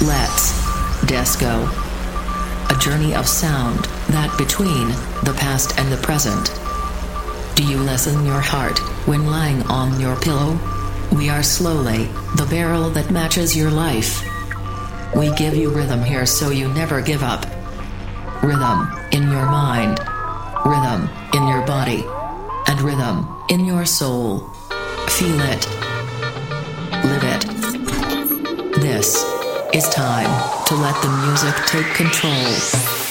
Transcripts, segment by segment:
Let's Desco. A journey of sound that between the past and the present. Do you lessen your heart when lying on your pillow? We are slowly the barrel that matches your life. We give you rhythm here so you never give up. Rhythm in your mind, rhythm in your body, and rhythm in your soul. Feel it. It. This is time to let the music take control.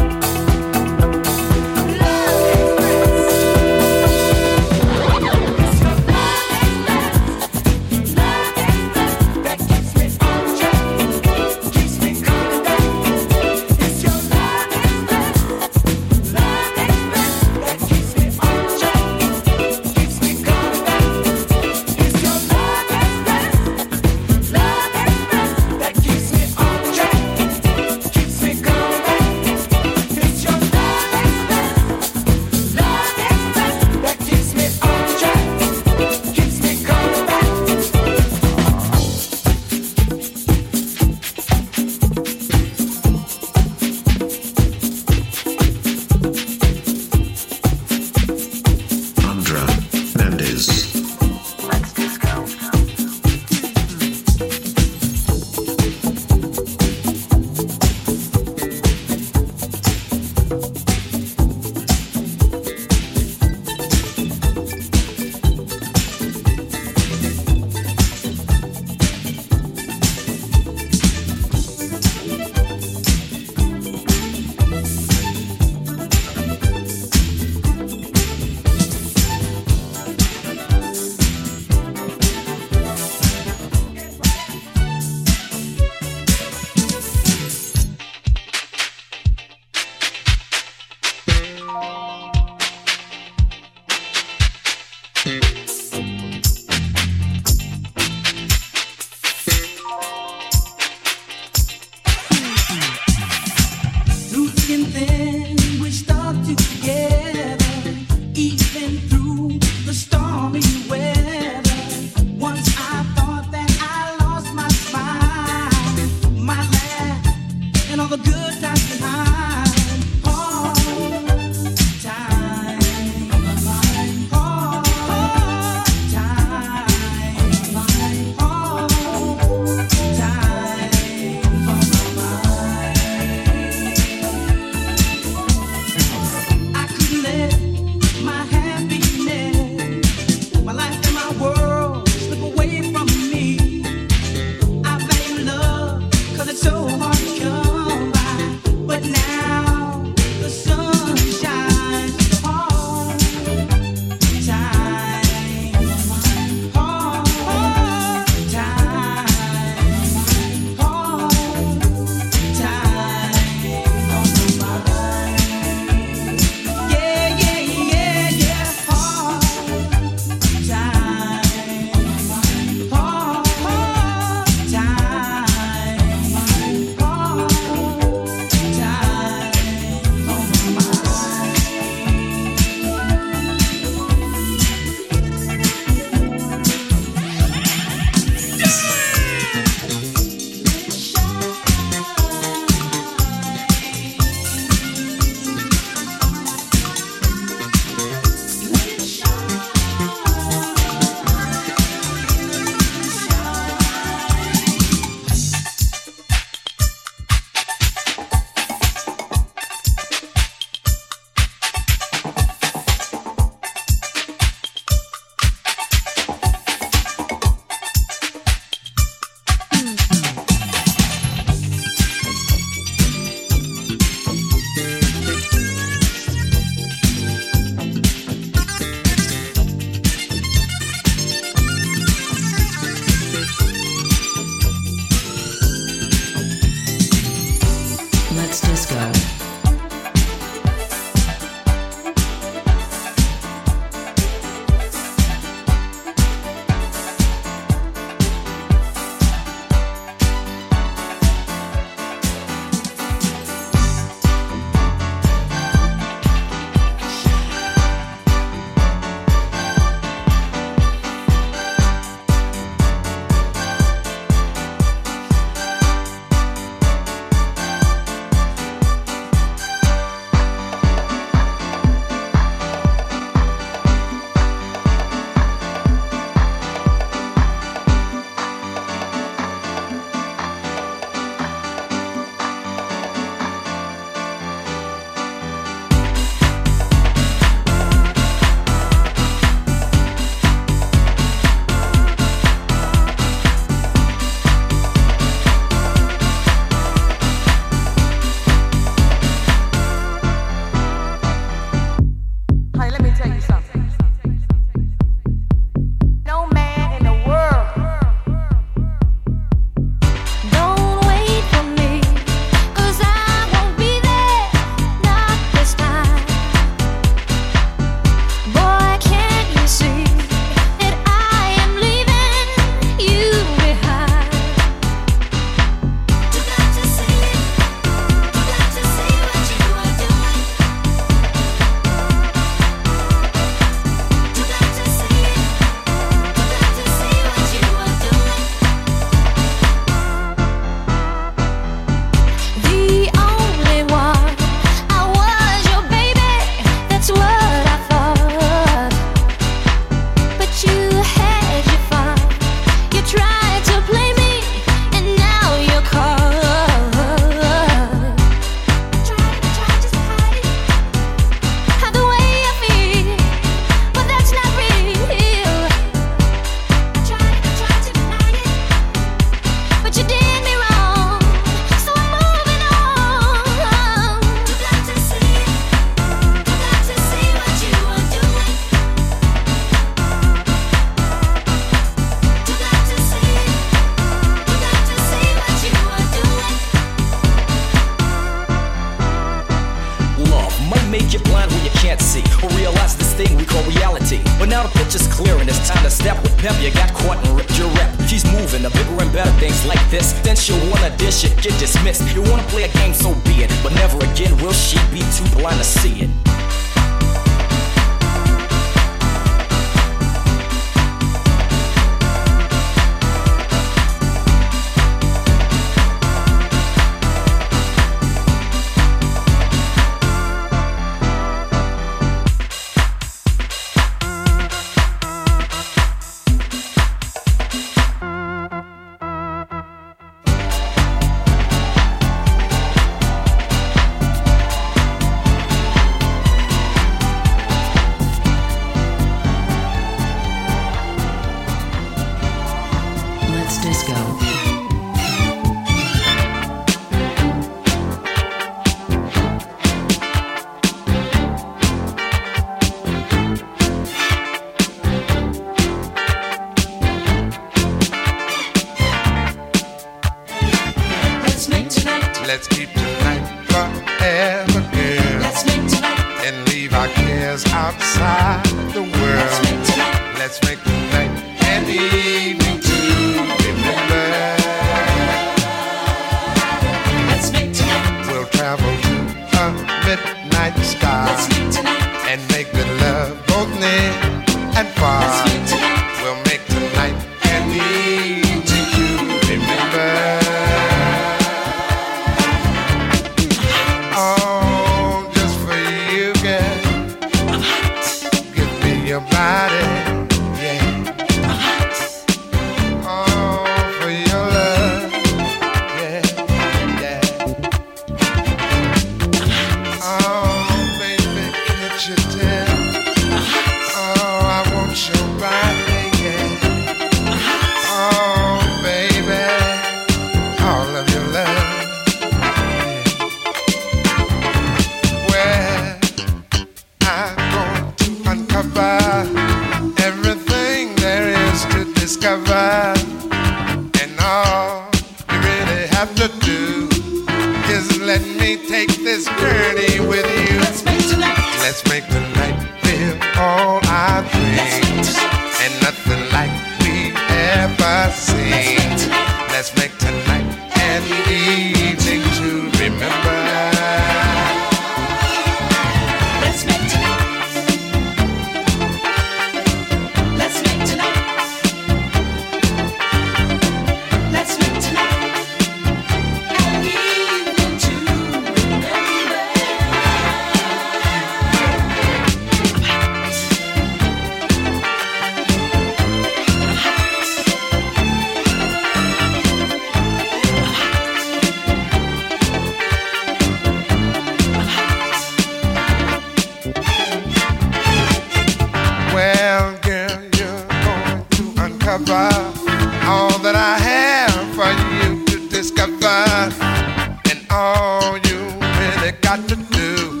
got to do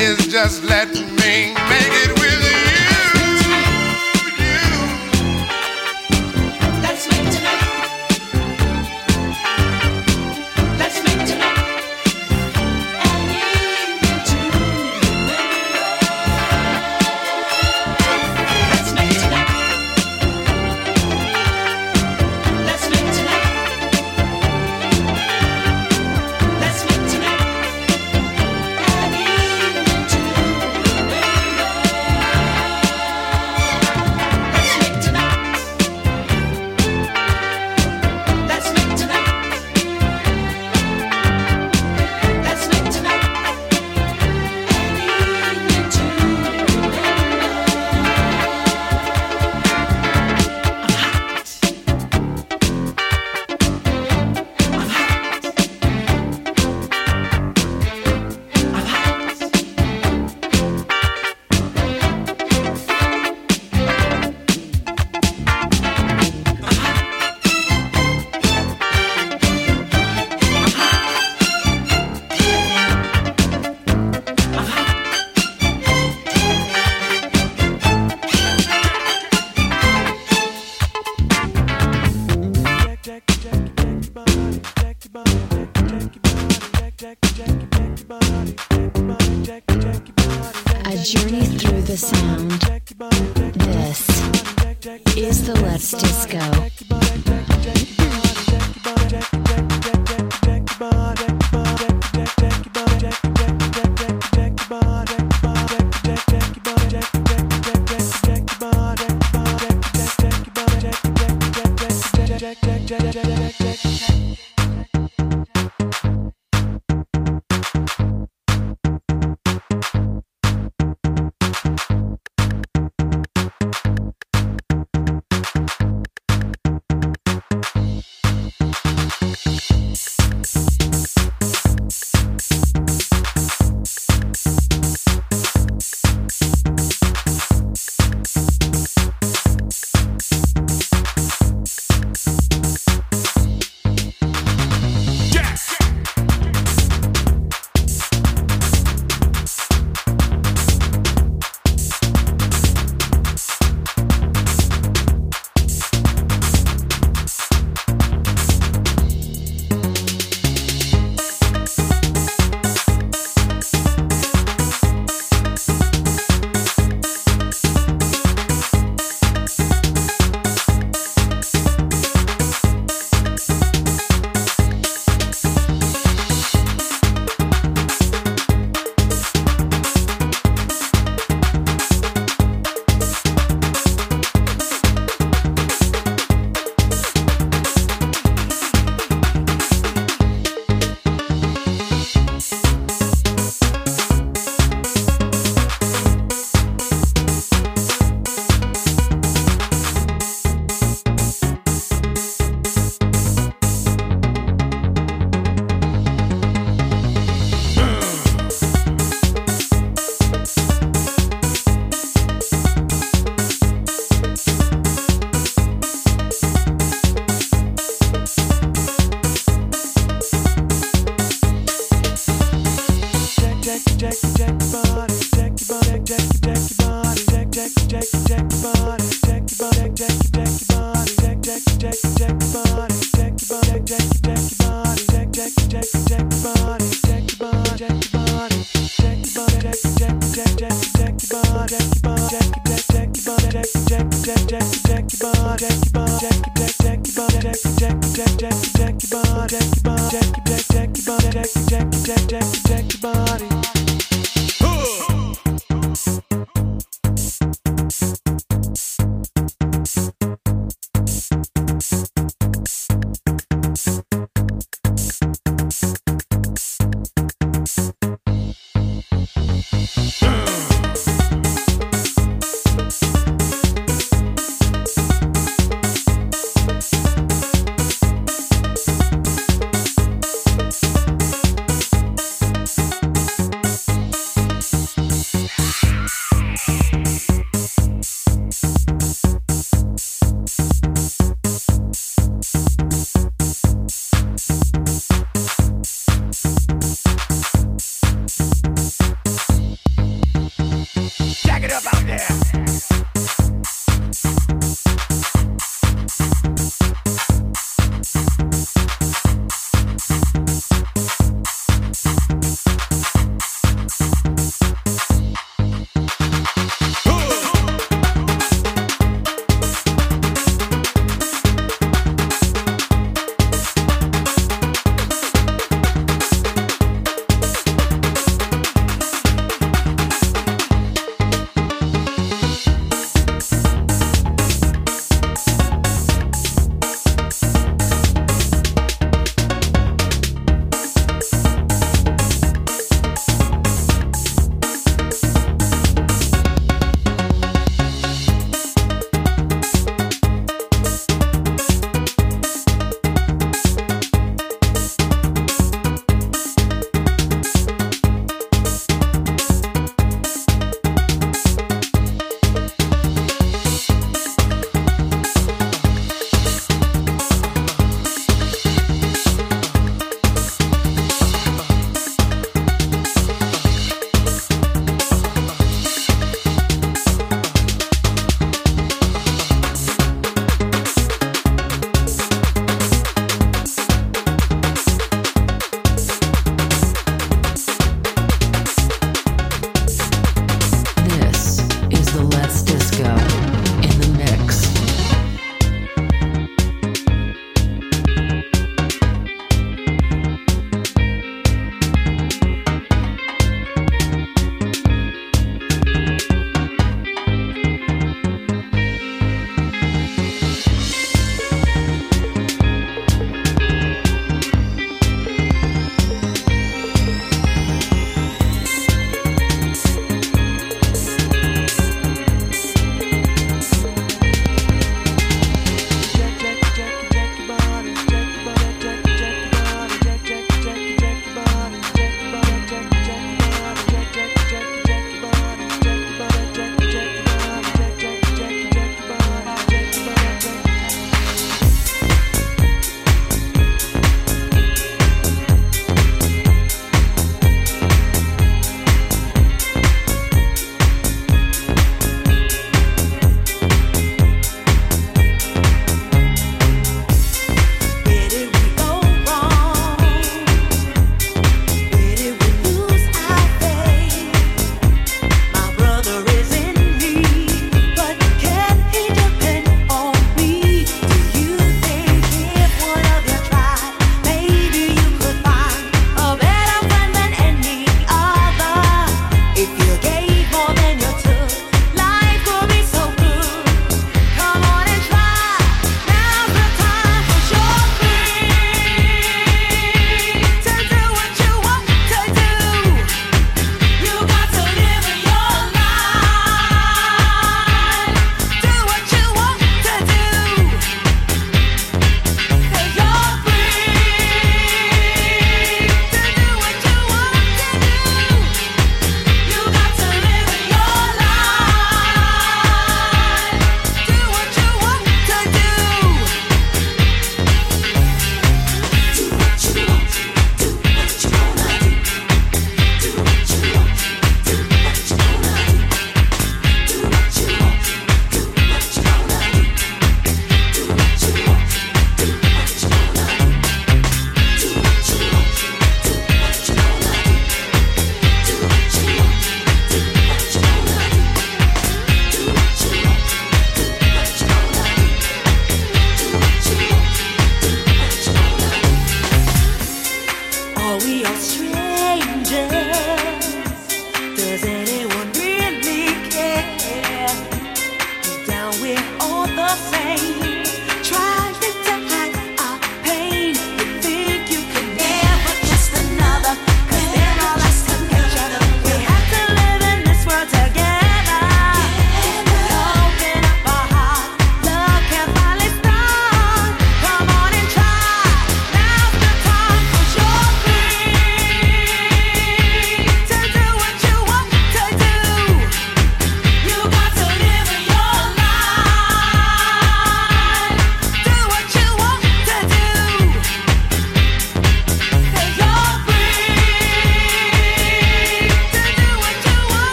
is just let